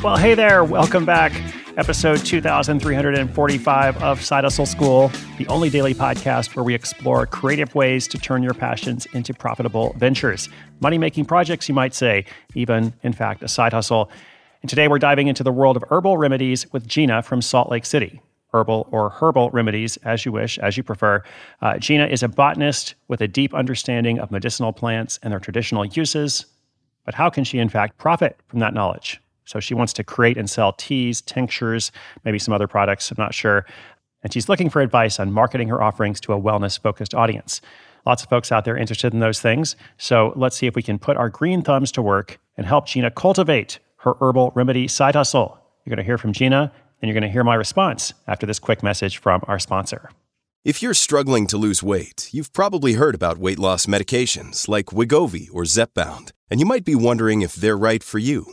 Well, hey there. Welcome back. Episode 2345 of Side Hustle School, the only daily podcast where we explore creative ways to turn your passions into profitable ventures. Money making projects, you might say, even, in fact, a side hustle. And today we're diving into the world of herbal remedies with Gina from Salt Lake City. Herbal or herbal remedies, as you wish, as you prefer. Uh, Gina is a botanist with a deep understanding of medicinal plants and their traditional uses. But how can she, in fact, profit from that knowledge? So she wants to create and sell teas, tinctures, maybe some other products, I'm not sure. And she's looking for advice on marketing her offerings to a wellness focused audience. Lots of folks out there interested in those things. So let's see if we can put our green thumbs to work and help Gina cultivate her herbal remedy side hustle. You're going to hear from Gina, and you're going to hear my response after this quick message from our sponsor. If you're struggling to lose weight, you've probably heard about weight loss medications like Wegovy or Zepbound, and you might be wondering if they're right for you.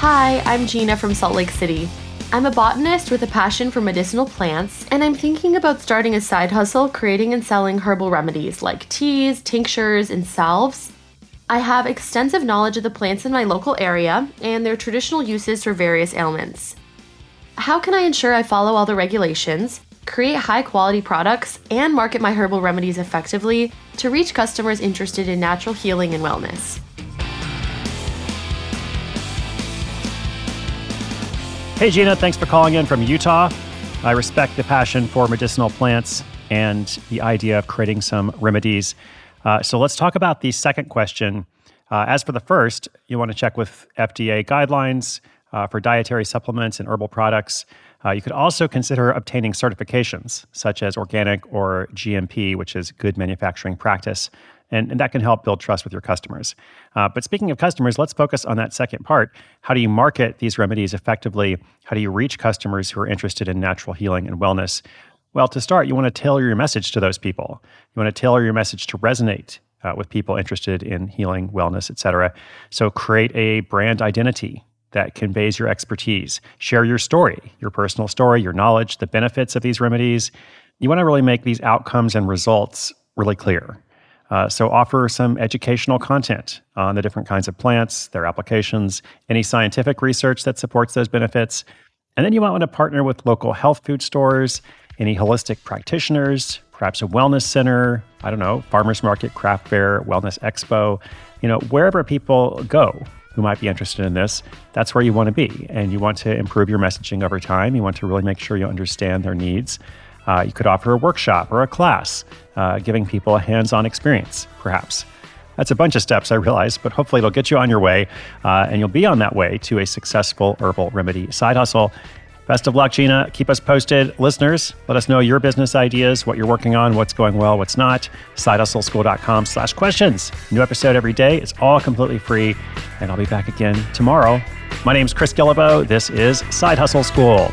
Hi, I'm Gina from Salt Lake City. I'm a botanist with a passion for medicinal plants, and I'm thinking about starting a side hustle creating and selling herbal remedies like teas, tinctures, and salves. I have extensive knowledge of the plants in my local area and their traditional uses for various ailments. How can I ensure I follow all the regulations, create high quality products, and market my herbal remedies effectively to reach customers interested in natural healing and wellness? Hey, Gina, thanks for calling in from Utah. I respect the passion for medicinal plants and the idea of creating some remedies. Uh, so let's talk about the second question. Uh, as for the first, you want to check with FDA guidelines uh, for dietary supplements and herbal products. Uh, you could also consider obtaining certifications such as organic or GMP, which is good manufacturing practice and, and that can help build trust with your customers. Uh, but speaking of customers, let's focus on that second part. How do you market these remedies effectively? How do you reach customers who are interested in natural healing and wellness? Well, to start, you want to tailor your message to those people. You want to tailor your message to resonate uh, with people interested in healing, wellness, etc. So create a brand identity that conveys your expertise. Share your story, your personal story, your knowledge, the benefits of these remedies. You want to really make these outcomes and results really clear. Uh, so offer some educational content on the different kinds of plants, their applications, any scientific research that supports those benefits. And then you might want to partner with local health food stores, any holistic practitioners, perhaps a wellness center, I don't know, farmers market, craft fair, wellness expo, you know, wherever people go who might be interested in this, that's where you want to be. And you want to improve your messaging over time. You want to really make sure you understand their needs. Uh, you could offer a workshop or a class, uh, giving people a hands on experience, perhaps. That's a bunch of steps, I realize, but hopefully it'll get you on your way uh, and you'll be on that way to a successful herbal remedy side hustle. Best of luck, Gina. Keep us posted. Listeners, let us know your business ideas, what you're working on, what's going well, what's not. SideHustleSchool.com slash questions. New episode every day. It's all completely free. And I'll be back again tomorrow, My name's Chris Guillebeau. This is Side Hustle School.